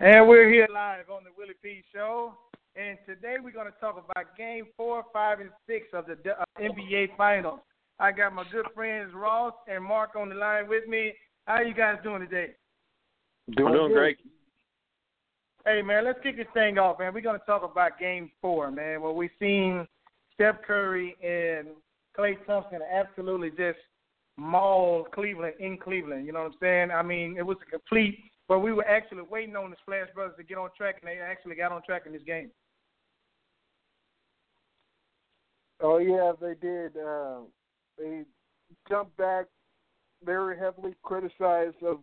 And we're here live on the Willie P. Show. And today we're going to talk about game four, five, and six of the uh, NBA Finals. I got my good friends Ross and Mark on the line with me. How are you guys doing today? Doing, doing great. Hey man, let's kick this thing off, man. We're gonna talk about Game Four, man. Well, we've seen Steph Curry and Klay Thompson absolutely just maul Cleveland in Cleveland. You know what I'm saying? I mean, it was a complete. But we were actually waiting on the Splash Brothers to get on track, and they actually got on track in this game. Oh yeah, they did. Uh, they jumped back. They were heavily criticized of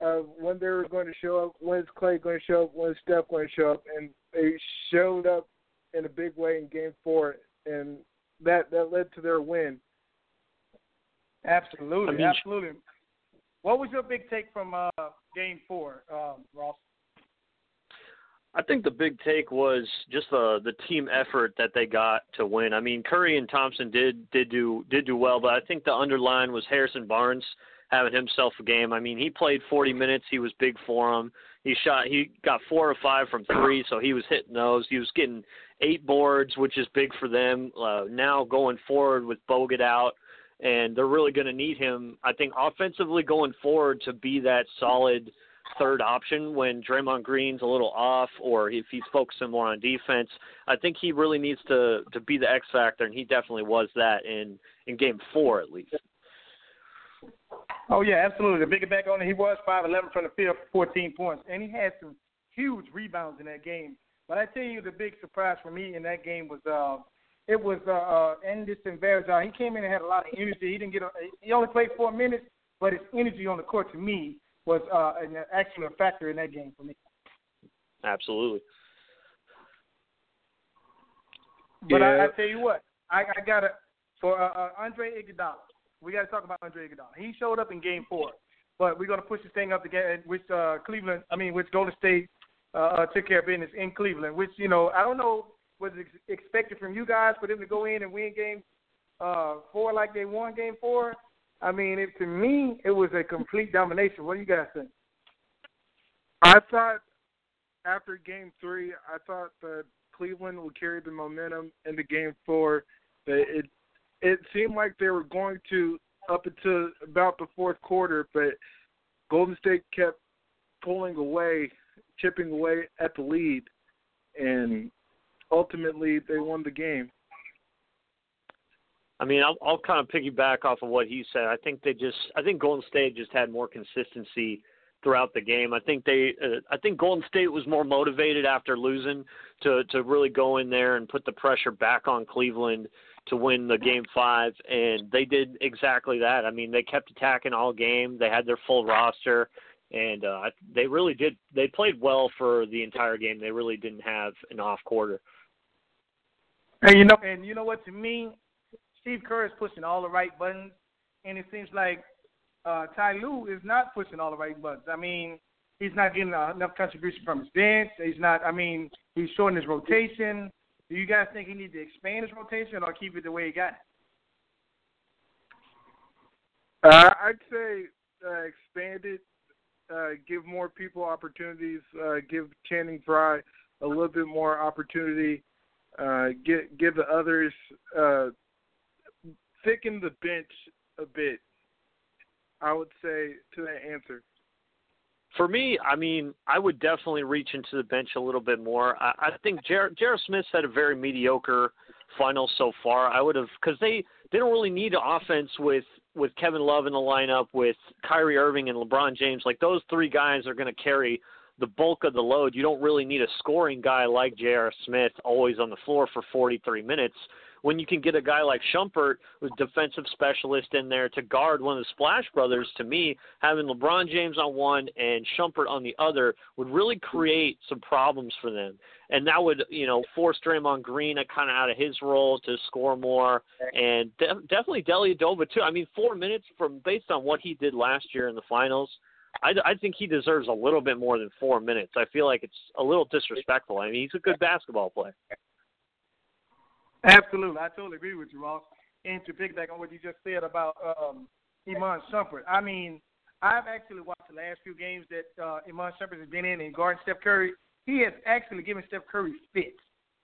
of when they were going to show up, when's Klay going to show up, when's Steph going to show up, and they showed up in a big way in Game Four, and that that led to their win. Absolutely, I mean, absolutely. What was your big take from uh, Game Four, um, Ross? I think the big take was just the the team effort that they got to win. I mean, Curry and Thompson did did do did do well, but I think the underline was Harrison Barnes having himself a game. I mean, he played 40 minutes. He was big for him. He shot. He got four or five from three, so he was hitting those. He was getting eight boards, which is big for them. Uh, now going forward with Bogut out, and they're really going to need him. I think offensively going forward to be that solid third option when Draymond Green's a little off or if he's focusing more on defense. I think he really needs to to be the X factor, and he definitely was that in in Game Four at least. Oh yeah, absolutely. The bigger back on it, he was five eleven from the field for fourteen points, and he had some huge rebounds in that game. But I tell you, the big surprise for me in that game was uh, it was uh, uh, Anderson Varejao. He came in and had a lot of energy. He didn't get a, he only played four minutes, but his energy on the court to me was uh, an actual factor in that game for me. Absolutely. But yeah. I, I tell you what, I, I got it for uh, uh, Andre Iguodala we got to talk about Andre Iguodala. He showed up in Game Four, but we're going to push this thing up to get which uh, Cleveland. I mean, which Golden State uh, uh, took care of business in Cleveland. Which you know, I don't know was ex- expected from you guys for them to go in and win Game uh, Four like they won Game Four. I mean, it, to me, it was a complete domination. What do you guys think? I thought after Game Three, I thought that Cleveland would carry the momentum into Game Four. That it it seemed like they were going to up until about the fourth quarter, but Golden State kept pulling away, chipping away at the lead, and ultimately they won the game. I mean, I'll, I'll kind of piggyback off of what he said. I think they just, I think Golden State just had more consistency throughout the game. I think they, uh, I think Golden State was more motivated after losing to to really go in there and put the pressure back on Cleveland to win the game five, and they did exactly that. I mean, they kept attacking all game. They had their full roster, and uh, they really did. They played well for the entire game. They really didn't have an off quarter. And you know, and you know what? To me, Steve Kerr is pushing all the right buttons, and it seems like uh, Ty Lue is not pushing all the right buttons. I mean, he's not getting uh, enough contribution from his bench. He's not. I mean, he's shorting his rotation. Do you guys think he needs to expand his rotation or keep it the way he got it? Uh, I'd say uh, expand it, uh, give more people opportunities, uh, give Channing Frye a little bit more opportunity, uh, get give the others uh, thicken the bench a bit. I would say to that answer. For me, I mean, I would definitely reach into the bench a little bit more. I, I think J.R. Smith's had a very mediocre final so far. I would have because they they don't really need an offense with with Kevin Love in the lineup, with Kyrie Irving and LeBron James. Like those three guys are going to carry the bulk of the load. You don't really need a scoring guy like J.R. Smith always on the floor for 43 minutes when you can get a guy like Shumpert, who's defensive specialist in there, to guard one of the Splash Brothers, to me, having LeBron James on one and Shumpert on the other would really create some problems for them. And that would, you know, force Draymond Green kind of out of his role to score more, and de- definitely Dellavedova too. I mean, four minutes from based on what he did last year in the finals I, I think he deserves a little bit more than four minutes. I feel like it's a little disrespectful. I mean, he's a good basketball player. Absolutely, I totally agree with you, Ross. And to piggyback on what you just said about um, Iman Shumpert, I mean, I've actually watched the last few games that uh, Iman Shumpert has been in and guarding Steph Curry. He has actually given Steph Curry fits.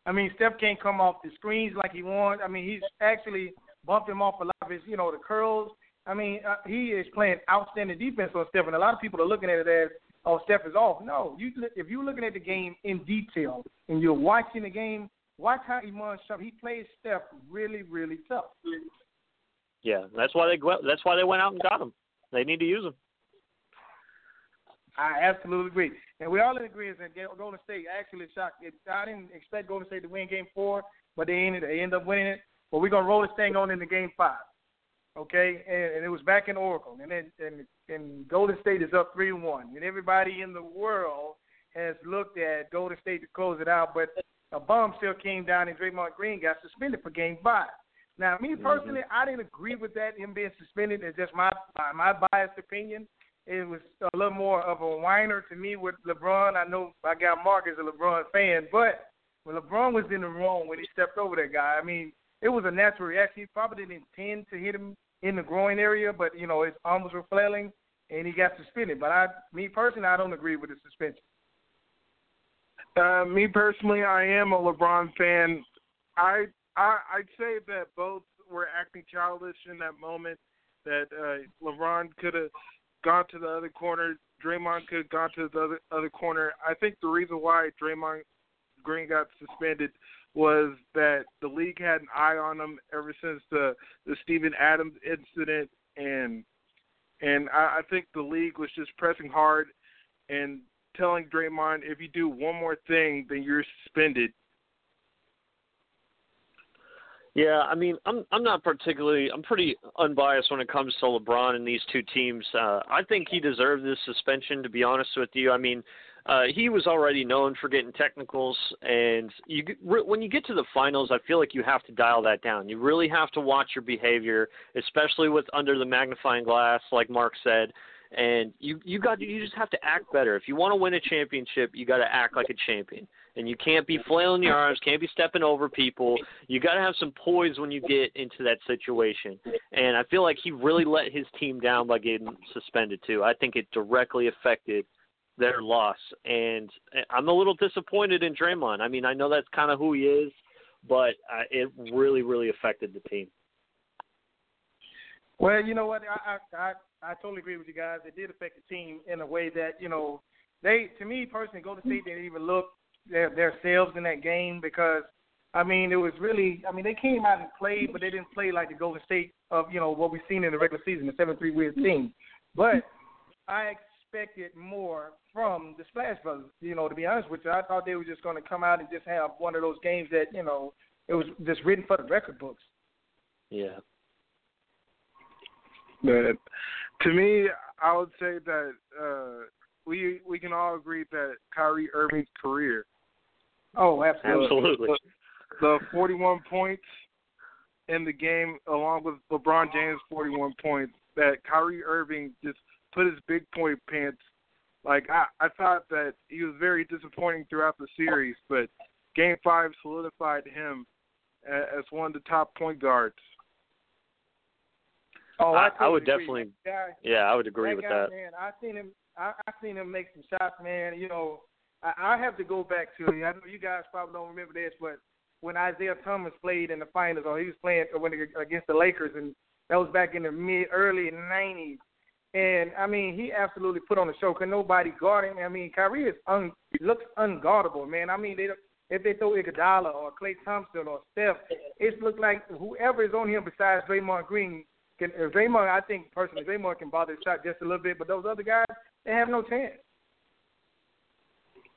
I mean, Steph can't come off the screens like he wants. I mean, he's actually bumped him off a lot of his, you know, the curls I mean, uh, he is playing outstanding defense on Steph, and a lot of people are looking at it as, oh, Steph is off. No, you if you're looking at the game in detail and you're watching the game, watch how Iman Shumpert. He plays Steph really, really tough. Yeah, that's why they that's why they went out and got him. They need to use him. I absolutely agree, and we all in agreement that Golden State actually shocked. I didn't expect Golden State to win Game Four, but they ended they end up winning it. But we're gonna roll this thing on into Game Five okay, and, and it was back in Oracle, and then and, and Golden State is up three one, and everybody in the world has looked at Golden State to close it out, but a bomb still came down, and Draymond Green got suspended for Game Five. Now, me mm-hmm. personally, mm-hmm. I didn't agree with that him being suspended. It's just my my biased opinion. It was a little more of a whiner to me with LeBron. I know I got Mark as a LeBron fan, but when LeBron was in the wrong when he stepped over that guy, I mean, it was a natural reaction. He probably didn't intend to hit him in the groin area, but you know his arms were flailing and he got suspended. But I, me personally, I don't agree with the suspension. Uh, me personally, I am a LeBron fan. I, I I'd say that both were acting childish in that moment. That uh, LeBron could have gone to the other corner. Draymond could have gone to the other, other corner. I think the reason why Draymond Green got suspended was that the league had an eye on him ever since the the Steven Adams incident, and and I, I think the league was just pressing hard and telling Draymond, if you do one more thing, then you're suspended. Yeah, I mean, I'm I'm not particularly I'm pretty unbiased when it comes to LeBron and these two teams. Uh, I think he deserved this suspension. To be honest with you, I mean, uh, he was already known for getting technicals, and you when you get to the finals, I feel like you have to dial that down. You really have to watch your behavior, especially with under the magnifying glass, like Mark said. And you you got you just have to act better. If you want to win a championship, you got to act like a champion, and you can't be flailing your arms, can't be stepping over people. You got to have some poise when you get into that situation. And I feel like he really let his team down by getting suspended too. I think it directly affected their loss. And I'm a little disappointed in Draymond. I mean, I know that's kind of who he is, but uh, it really, really affected the team. Well, you know what? I, I I totally agree with you guys. It did affect the team in a way that you know they, to me personally, Golden State didn't even look their themselves in that game because I mean it was really I mean they came out and played, but they didn't play like the Golden State of you know what we've seen in the regular season, the seven three weird team. But I expected more from the Splash Brothers. You know, to be honest with you, I thought they were just going to come out and just have one of those games that you know it was just written for the record books. Yeah. But to me, I would say that uh, we we can all agree that Kyrie Irving's career. Oh, absolutely. Absolutely. The, the 41 points in the game, along with LeBron James' 41 points, that Kyrie Irving just put his big point pants. Like I, I thought that he was very disappointing throughout the series, but Game Five solidified him as one of the top point guards. Oh, I, I, I would definitely. Guy, yeah, I would agree that with guy, that. Man, I seen him. I, I seen him make some shots, man. You know, I, I have to go back to. I know you guys probably don't remember this, but when Isaiah Thomas played in the finals, or he was playing when against the Lakers, and that was back in the mid early '90s. And I mean, he absolutely put on the show. Cause nobody guard him. I mean, Kyrie is un, looks unguardable, man. I mean, they if they throw Iguodala or Klay Thompson or Steph, it looks like whoever is on him besides Draymond Green can. Draymond, I think personally, Draymond can bother the shot just a little bit, but those other guys, they have no chance.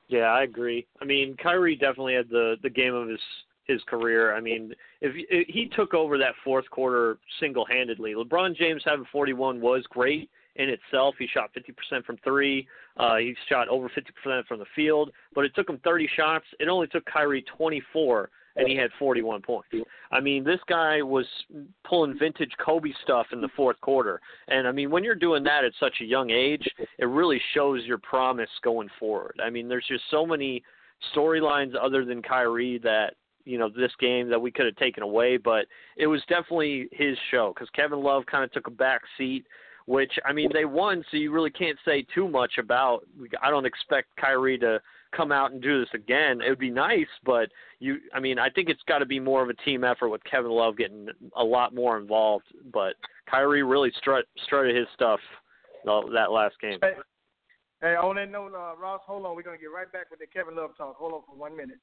Yeah, I agree. I mean, Kyrie definitely had the the game of his his career. I mean, if, if he took over that fourth quarter single-handedly, LeBron James having 41 was great in itself. He shot 50% from three. Uh, he shot over 50% from the field, but it took him 30 shots. It only took Kyrie 24 and he had 41 points. I mean, this guy was pulling vintage Kobe stuff in the fourth quarter. And I mean, when you're doing that at such a young age, it really shows your promise going forward. I mean, there's just so many storylines other than Kyrie that you know this game that we could have taken away, but it was definitely his show because Kevin Love kind of took a back seat. Which I mean, they won, so you really can't say too much about. I don't expect Kyrie to come out and do this again. It would be nice, but you, I mean, I think it's got to be more of a team effort with Kevin Love getting a lot more involved. But Kyrie really strut, strutted his stuff that last game. Hey, hey, on that note, uh, Ross, hold on. We're gonna get right back with the Kevin Love talk. Hold on for one minute.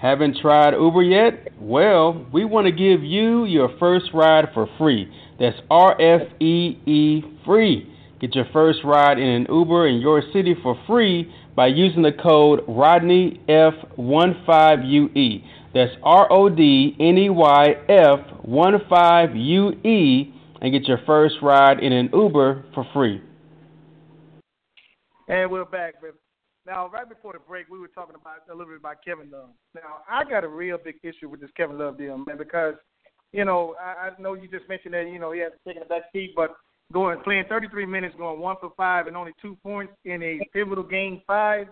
Haven't tried Uber yet? Well, we want to give you your first ride for free. That's R F E E free. Get your first ride in an Uber in your city for free by using the code Rodney RodneyF15UE. That's R O D N E Y F 15 UE and get your first ride in an Uber for free. And we're back. Now, right before the break, we were talking about a little bit about Kevin Love. Now, I got a real big issue with this Kevin Love deal, man, because you know I, I know you just mentioned that you know he has taken a back seat, but going playing 33 minutes, going one for five, and only two points in a pivotal game five.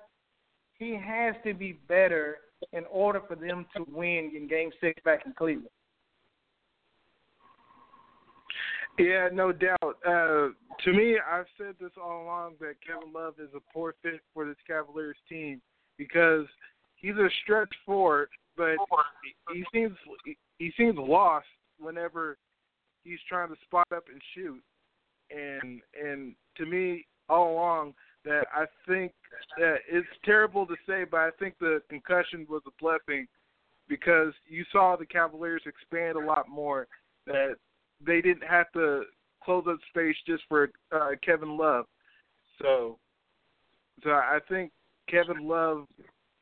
He has to be better in order for them to win in Game Six back in Cleveland. Yeah, no doubt. Uh, to me, I've said this all along that Kevin Love is a poor fit for this Cavaliers team because he's a stretch forward, but he seems he seems lost whenever he's trying to spot up and shoot and and to me all along that I think that it's terrible to say, but I think the concussion was a blessing because you saw the Cavaliers expand a lot more. That they didn't have to close up space just for uh, Kevin Love. So, so I think Kevin Love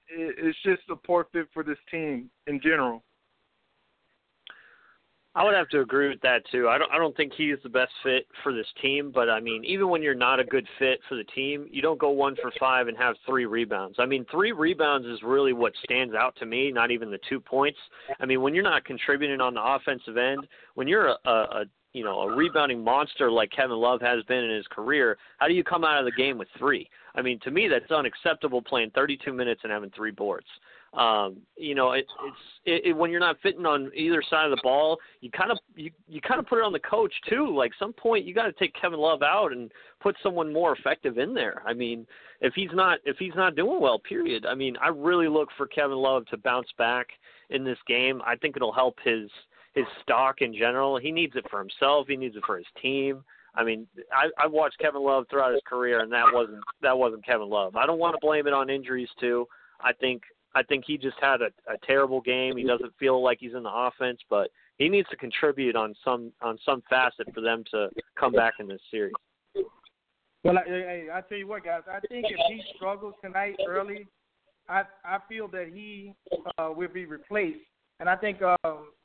is just a poor fit for this team in general. I would have to agree with that too. I don't I don't think he's the best fit for this team, but I mean, even when you're not a good fit for the team, you don't go 1 for 5 and have 3 rebounds. I mean, 3 rebounds is really what stands out to me, not even the 2 points. I mean, when you're not contributing on the offensive end, when you're a, a, you know, a rebounding monster like Kevin Love has been in his career, how do you come out of the game with 3? I mean, to me that's unacceptable playing 32 minutes and having 3 boards. Um, you know, it, it's it, it, when you're not fitting on either side of the ball, you kind of you you kind of put it on the coach too. Like some point, you got to take Kevin Love out and put someone more effective in there. I mean, if he's not if he's not doing well, period. I mean, I really look for Kevin Love to bounce back in this game. I think it'll help his his stock in general. He needs it for himself. He needs it for his team. I mean, I, I've watched Kevin Love throughout his career, and that wasn't that wasn't Kevin Love. I don't want to blame it on injuries too. I think I think he just had a, a terrible game. He doesn't feel like he's in the offense, but he needs to contribute on some on some facet for them to come back in this series. Well, I, I, I tell you what, guys. I think if he struggles tonight early, I I feel that he uh, will be replaced, and I think uh,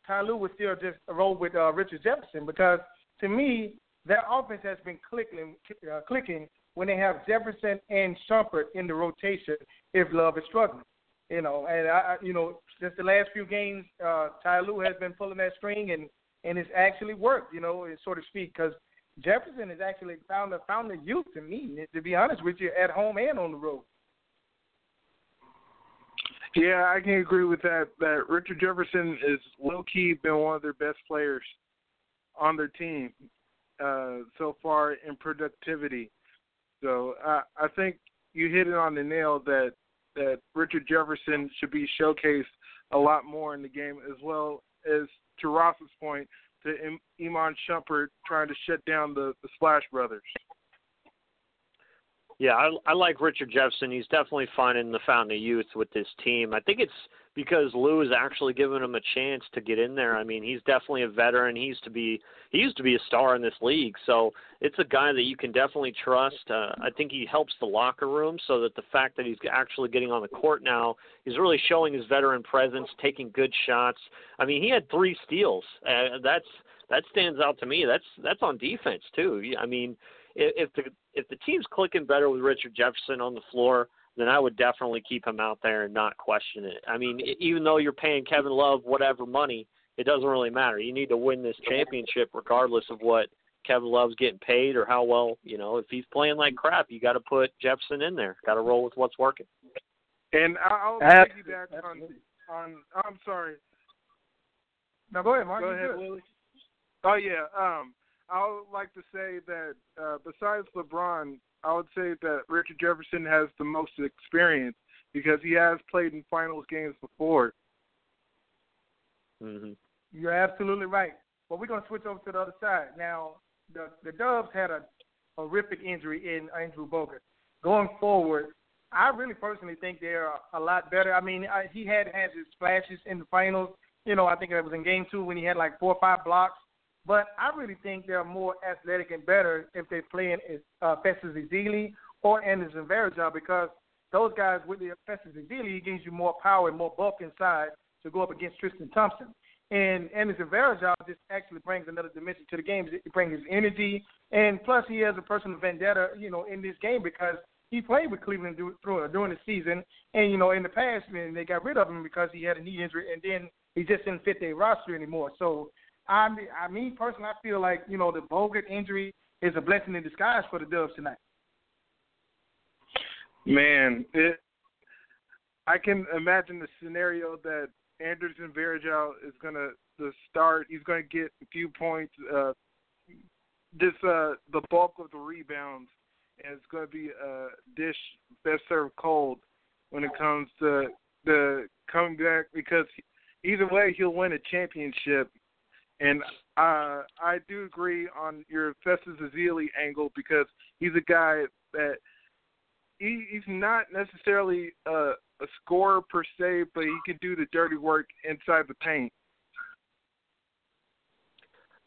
Ty will still just roll with uh, Richard Jefferson because to me their offense has been clicking uh, clicking when they have Jefferson and Shumpert in the rotation if Love is struggling. You know, and I, you know, just the last few games, uh, Ty Lue has been pulling that string, and and it's actually worked. You know, so to speak, because Jefferson has actually found a found the youth to me. To be honest with you, at home and on the road. Yeah, I can agree with that. That Richard Jefferson is low key been one of their best players on their team uh, so far in productivity. So I, I think you hit it on the nail that that Richard Jefferson should be showcased a lot more in the game, as well as to Ross's point, to Iman Shumpert trying to shut down the, the Splash Brothers. Yeah, I, I like Richard Jefferson. He's definitely finding the fountain of youth with this team. I think it's because Lue is actually giving him a chance to get in there. I mean, he's definitely a veteran. He used to be he used to be a star in this league, so it's a guy that you can definitely trust. Uh, I think he helps the locker room, so that the fact that he's actually getting on the court now, he's really showing his veteran presence, taking good shots. I mean, he had three steals. Uh, that's that stands out to me. That's that's on defense too. I mean, if, the if the team's clicking better with Richard Jefferson on the floor, then I would definitely keep him out there and not question it. I mean, even though you're paying Kevin Love whatever money, it doesn't really matter. You need to win this championship regardless of what Kevin Love's getting paid or how well, you know, if he's playing like crap, you got to put Jefferson in there. Got to roll with what's working. And I'll piggyback on on. I'm sorry. No, go ahead, Mark. Go ahead, Willie. Oh yeah. Um, I would like to say that uh, besides LeBron, I would say that Richard Jefferson has the most experience because he has played in finals games before. Mm-hmm. You're absolutely right. But we're going to switch over to the other side. Now, the the Dubs had a horrific injury in Andrew Bogut. Going forward, I really personally think they're a lot better. I mean, I, he had had his flashes in the finals. You know, I think it was in Game Two when he had like four or five blocks. But I really think they're more athletic and better if they play in uh, Festus Ezeli or Anderson Varejao because those guys with the Festus Ezeli, gives you more power and more bulk inside to go up against Tristan Thompson. And Anderson Varejao just actually brings another dimension to the game. It brings his energy, and plus he has a personal vendetta, you know, in this game because he played with Cleveland through, during the season, and you know, in the past, man, they got rid of him because he had a knee injury, and then he just didn't fit their roster anymore. So I mean, I mean personally, I feel like you know the Bogut injury is a blessing in disguise for the Dubs tonight. Man, it. I can imagine the scenario that Anderson Varejao is gonna the start. He's gonna get a few points, uh, just uh, the bulk of the rebounds, and it's gonna be a dish best served cold when it comes to the coming back because either way he'll win a championship and uh, I do agree on your Festus Ezeli angle because he's a guy that he, he's not necessarily a, a scorer per se, but he can do the dirty work inside the paint.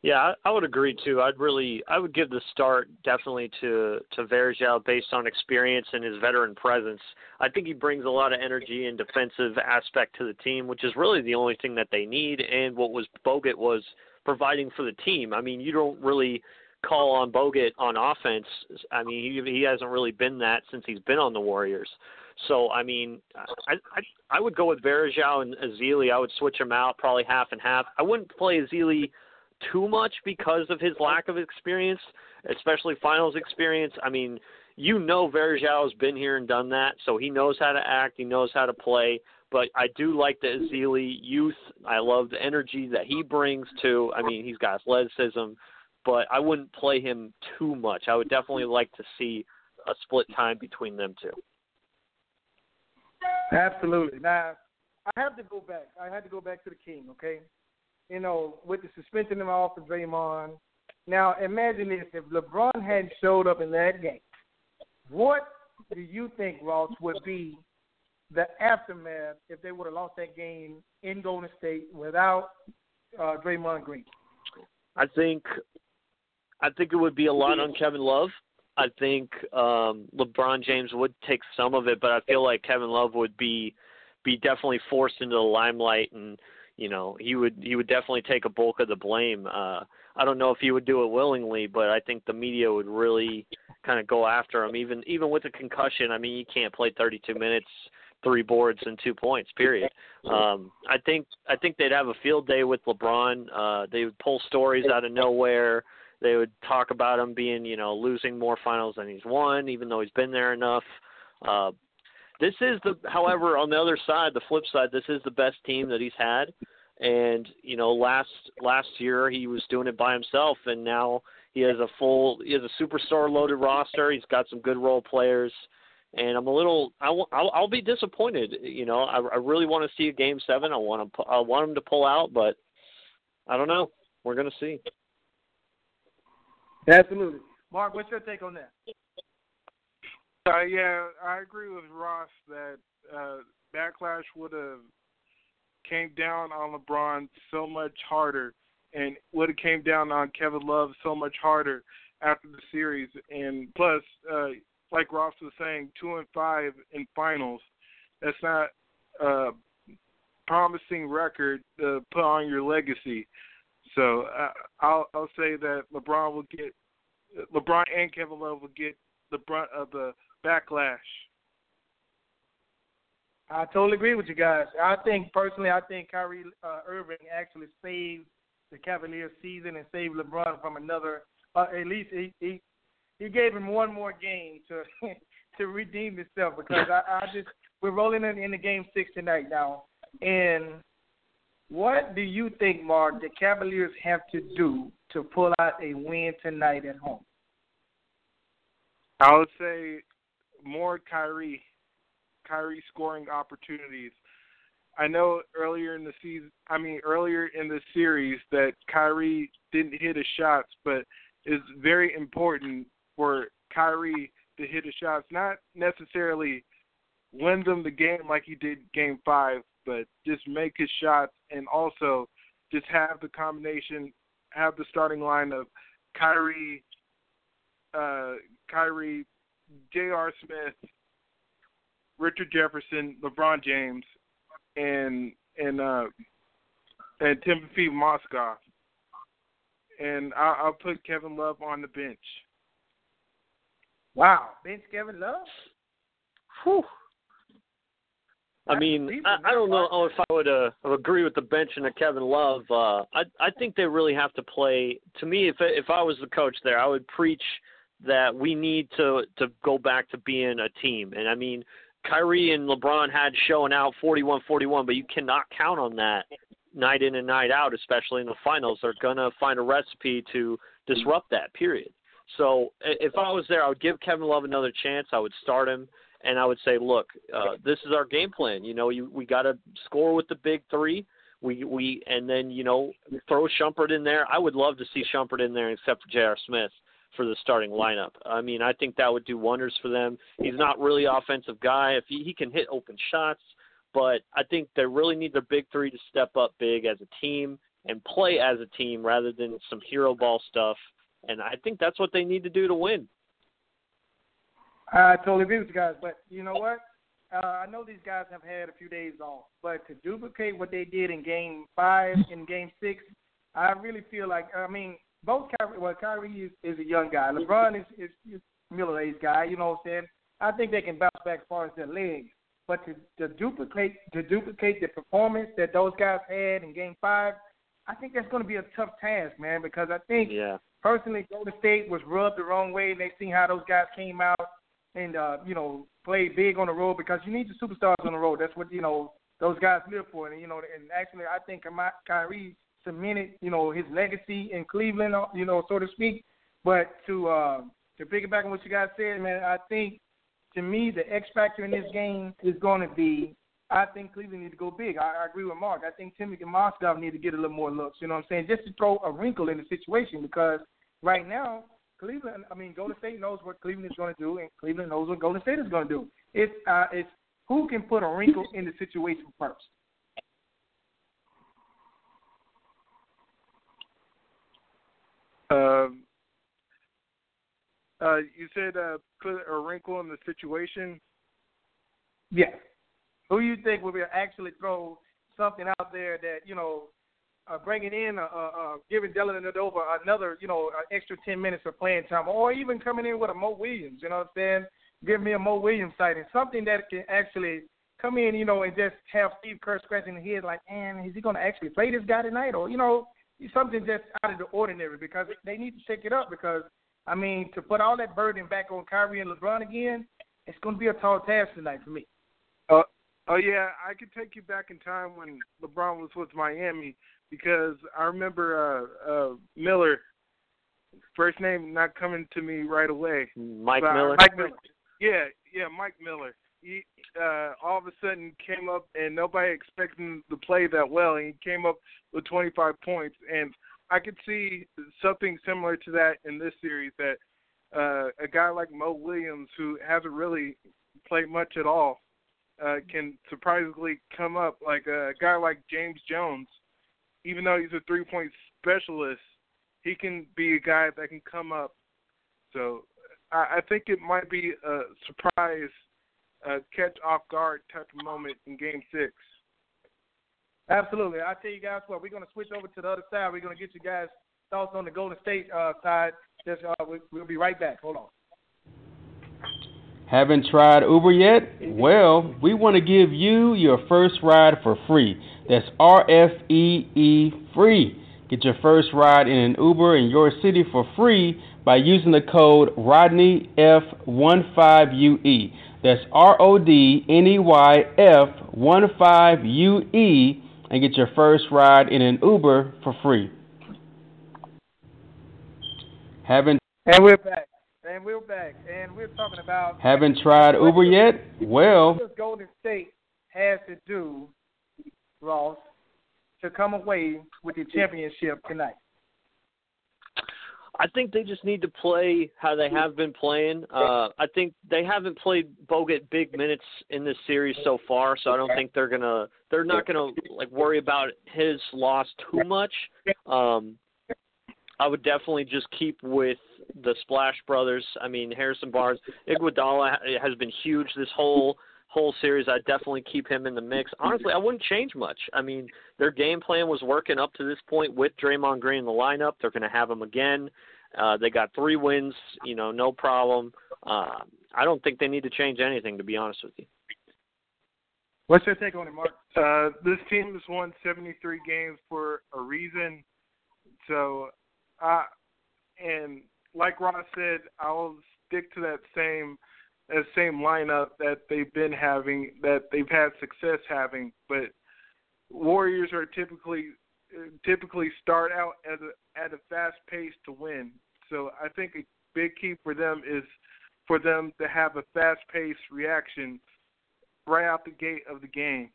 Yeah, I, would agree too. I'd really, I would give the start definitely to to Varejao based on experience and his veteran presence. I think he brings a lot of energy and defensive aspect to the team, which is really the only thing that they need, and what was Bogut was providing for the team. I mean, you don't really call on Bogut on offense. I mean, he he hasn't really been that since he's been on the Warriors. So I mean, I I, I would go with Varejao and Ezeli. I would switch them out, probably half and half. I wouldn't play Ezeli too much because of his lack of experience, especially finals experience. I mean, you know Varejao has been here and done that, so he knows how to act, he knows how to play. But I do like the Ezeli youth. I love the energy that he brings to. I mean, he's got athleticism, but I wouldn't play him too much. I would definitely like to see a split time between them two. Absolutely. Now, I have to go back. I had to go back to the King. Okay, you know, with the suspension of off of Draymond. Now, imagine this: if LeBron hadn't showed up in that game, what do you think, Ross, would be the aftermath if they would have lost that game in Golden State without uh, Draymond Green? I think, I think it would be a lot on Kevin Love. I think um, LeBron James would take some of it, but I feel like Kevin Love would be be definitely forced into the limelight and you know he would he would definitely take a bulk of the blame. Uh, I don't know if he would do it willingly, but I think the media would really kind of go after him. Even even with a concussion, I mean, you can't play 32 minutes, three boards, and two points. Period. Um, I think I think they'd have a field day with LeBron. Uh, they would pull stories out of nowhere. They would talk about him being, you know, losing more finals than he's won, even though he's been there enough. Uh, this is the, however, on the other side, the flip side, this is the best team that he's had. And you know, last last year he was doing it by himself, and now he has a full, he has a superstar loaded roster. He's got some good role players, and I'm a little, I will, I'll, I'll be disappointed. You know, I, I really want to see a game seven. I want to, I want him to pull out, but I don't know. We're gonna see. Absolutely, Mark. What's your take on that? Uh, yeah, I agree with Ross that uh, backlash would have came down on LeBron so much harder, and would have came down on Kevin Love so much harder after the series. And plus, uh, like Ross was saying, two and five in finals. That's not a promising record to put on your legacy. So uh, I'll I'll say that LeBron will get LeBron and Kevin Love will get the brunt of the backlash. I totally agree with you guys. I think personally, I think Kyrie uh, Irving actually saved the Cavaliers season and saved LeBron from another. Uh, at least he, he he gave him one more game to to redeem himself because I, I just we're rolling in, in the game six tonight now. And what do you think, Mark, the Cavaliers have to do to pull out a win tonight at home? I would say more Kyrie, Kyrie scoring opportunities. I know earlier in the season, I mean earlier in the series that Kyrie didn't hit his shots, but it's very important for Kyrie to hit his shots, not necessarily win them the game like he did game five, but just make his shots and also just have the combination, have the starting line of Kyrie, uh, Kyrie, J.R. Smith, Richard Jefferson, LeBron James, and and uh, and Timothy Mozgov. And I'll, I'll put Kevin Love on the bench. Wow, bench Kevin Love. Whew. I mean, I, I don't know if I would uh, agree with the bench and the Kevin Love. Uh, I I think they really have to play. To me, if if I was the coach there, I would preach that we need to to go back to being a team. And I mean, Kyrie and LeBron had showing out 41-41, but you cannot count on that night in and night out, especially in the finals. They're gonna find a recipe to disrupt that. Period. So if I was there, I would give Kevin Love another chance. I would start him and I would say, look, uh, this is our game plan. You know, you, we got to score with the big three. We we and then you know throw Shumpert in there. I would love to see Shumpert in there, except for J.R. Smith for the starting lineup. I mean, I think that would do wonders for them. He's not really offensive guy. If he, he can hit open shots, but I think they really need their big three to step up big as a team and play as a team rather than some hero ball stuff. And I think that's what they need to do to win. I totally agree with you guys, but you know what? Uh, I know these guys have had a few days off, but to duplicate what they did in Game Five, in Game Six, I really feel like I mean both Kyrie, well Kyrie is, is a young guy, LeBron is is, is middle aged guy. You know what I'm saying? I think they can bounce back as far as their legs, but to, to duplicate to duplicate the performance that those guys had in Game Five, I think that's going to be a tough task, man. Because I think yeah. personally, Golden State was rubbed the wrong way, and they seen how those guys came out and uh, you know play big on the road because you need the superstars on the road. That's what you know those guys live for. And you know, and actually, I think Kyrie cemented you know his legacy in Cleveland, uh, you know, so to speak. But to uh, to piggyback on what you guys said, man, I think to me the X factor in this game is going to be. I think Cleveland need to go big. I, I agree with Mark. I think Timothy Mozgov need to get a little more looks. You know what I'm saying? Just to throw a wrinkle in the situation because right now Cleveland, I mean, Golden State knows what Cleveland is going to do, and Cleveland knows what Golden State is going to do. It's uh, it's who can put a wrinkle in the situation first. Um, uh, you said uh, put a wrinkle in the situation. Yes. Who you think will be actually throw something out there that you know uh, bringing in, uh, uh, giving Dellavedova another, you know, uh, extra 10 minutes of playing time, or even coming in with a Mo Williams, you know what I'm saying? Give me a Mo Williams sighting, something that can actually come in, you know, and just have Steve Kerr scratching his head like, man, is he going to actually play this guy tonight? Or, you know, something just out of the ordinary because they need to shake it up because, I mean, to put all that burden back on Kyrie and LeBron again, it's going to be a tall task tonight for me. Uh, oh, yeah, I could take you back in time when LeBron was with Miami because I remember uh, uh, Miller, first name not coming to me right away. Mike Miller. Mike Miller. Yeah, yeah, Mike Miller. He uh, all of a sudden came up and nobody expected him to play that well, and he came up with 25 points. And I could see something similar to that in this series. That uh, a guy like Mo Williams, who hasn't really played much at all, uh, can surprisingly come up. Like a guy like James Jones, even though he's a three point specialist, he can be a guy that can come up. So I, I think it might be a surprise, uh, catch off guard type of moment in Game Six. Absolutely. I tell you guys what, we're going to switch over to the other side. We're going to get you guys thoughts on the Golden State uh, side. Just uh, we, we'll be right back. Hold on. Haven't tried Uber yet? Well, we want to give you your first ride for free. That's R F E E free. Get your first ride in an Uber in your city for free by using the code RODNEYF15UE. That's R O D N E Y F 1 5 U E and get your first ride in an Uber for free. Haven't and we're back. And we're back. And we're talking about haven't tried Uber yet? Well, what Golden State has to do, Ross, to come away with the championship tonight. I think they just need to play how they have been playing. Uh, I think they haven't played Bogut big minutes in this series so far, so I don't think they're gonna they're not gonna like worry about his loss too much. Um, I would definitely just keep with the Splash Brothers. I mean, Harrison Barnes, Iguodala has been huge this whole whole series. I'd definitely keep him in the mix. Honestly, I wouldn't change much. I mean, their game plan was working up to this point with Draymond Green in the lineup. They're going to have him again. Uh, they got three wins, you know, no problem. Uh, I don't think they need to change anything, to be honest with you. What's your take on it, Mark? Uh, this team has won 73 games for a reason. So, uh, and like Ross said, I'll stick to that same – that same lineup that they've been having, that they've had success having. But Warriors are typically typically start out at a at a fast pace to win. So I think a big key for them is for them to have a fast paced reaction right out the gate of the game.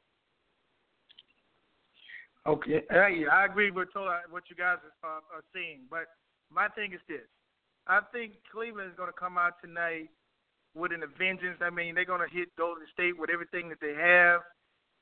Okay, hey, I agree with what you guys are, uh, are seeing, but my thing is this: I think Cleveland is going to come out tonight with an vengeance. I mean, they're going to hit Golden State with everything that they have,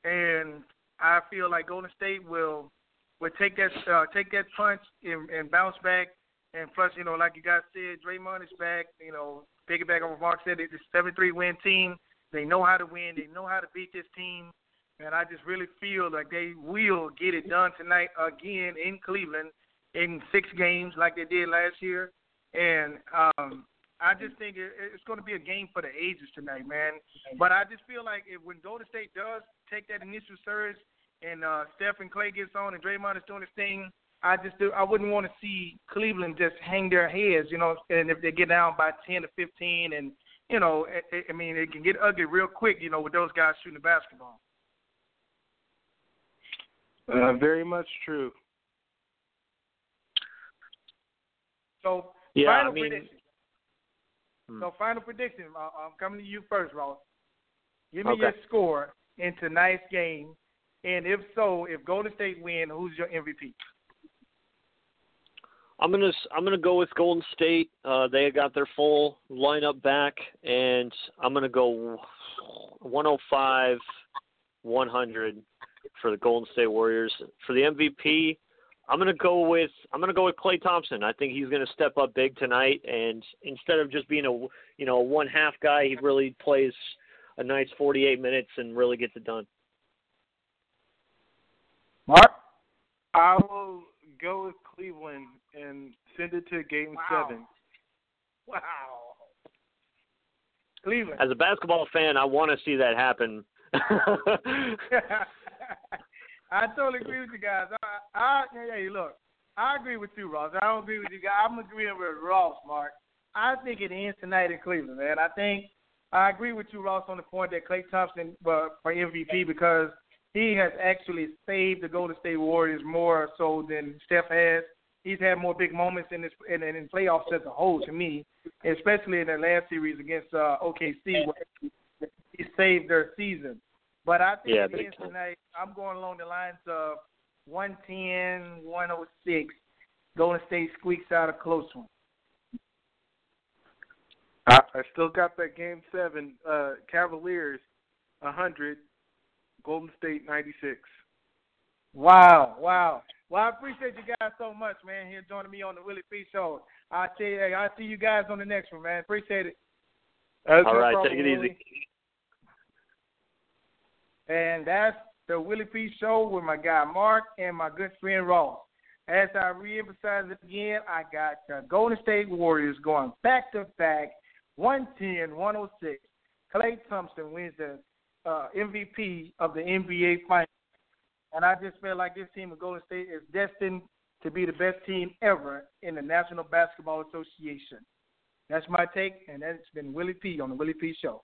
and I feel like Golden State will will take that uh, take that punch and, and bounce back. And plus, you know, like you guys said, Draymond is back. You know, piggyback on what Mark said, it's a seven-three win team. They know how to win. They know how to beat this team. And I just really feel like they will get it done tonight again in Cleveland in six games like they did last year. And um, I just think it, it's going to be a game for the ages tonight, man. But I just feel like if when Golden State does take that initial surge and uh, Steph and Klay gets on and Draymond is doing his thing, I just do, I wouldn't want to see Cleveland just hang their heads, you know. And if they get down by ten to fifteen, and you know, I, I mean, it can get ugly real quick, you know, with those guys shooting the basketball. Uh, very much true. So, yeah, I mean, prediction. Hmm. So, final prediction. I'm coming to you first, Ross. Give me okay. your score in tonight's game, and if so, if Golden State win, who's your MVP? I'm gonna I'm gonna go with Golden State. Uh, they got their full lineup back, and I'm gonna go 105, 100 for the Golden State Warriors. For the MVP, I'm gonna go with I'm gonna go with Klay Thompson. I think he's gonna step up big tonight, and instead of just being a you know a one half guy, he really plays a nice 48 minutes and really gets it done. Mark, I will go with Cleveland and send it to Game wow. Seven. Wow. Cleveland. As a basketball fan, I want to see that happen. I totally agree with you guys. I, I, hey, look, I agree with you, Ross. I don't agree with you guys. I'm agreeing with Ross, Mark. I think it ends tonight in Cleveland, man. I think I agree with you, Ross, on the point that Klay Thompson uh, for MVP because he has actually saved the Golden State Warriors more so than Steph has. He's had more big moments in this in, in playoffs as a whole to me, especially in the last series against uh, OKC where he saved their season. But I think yeah, again tonight, I'm going along the lines of 110, 106. Golden State squeaks out a close one. I, I still got that game seven. Uh, Cavaliers, hundred. Golden State, ninety six. Wow, wow. Well, I appreciate you guys so much, man, here joining me on the Willie P Show. I tell you, hey, I'll see you guys on the next one, man. Appreciate it. That's All no right, problem, take it Willie. easy. And that's the Willie P Show with my guy Mark and my good friend Ross. As I reemphasize it again, I got the Golden State Warriors going back to back, 110 106. Klay Thompson wins the uh, MVP of the NBA Finals. And I just feel like this team of Golden State is destined to be the best team ever in the National Basketball Association. That's my take, and that's been Willie P on the Willie P Show.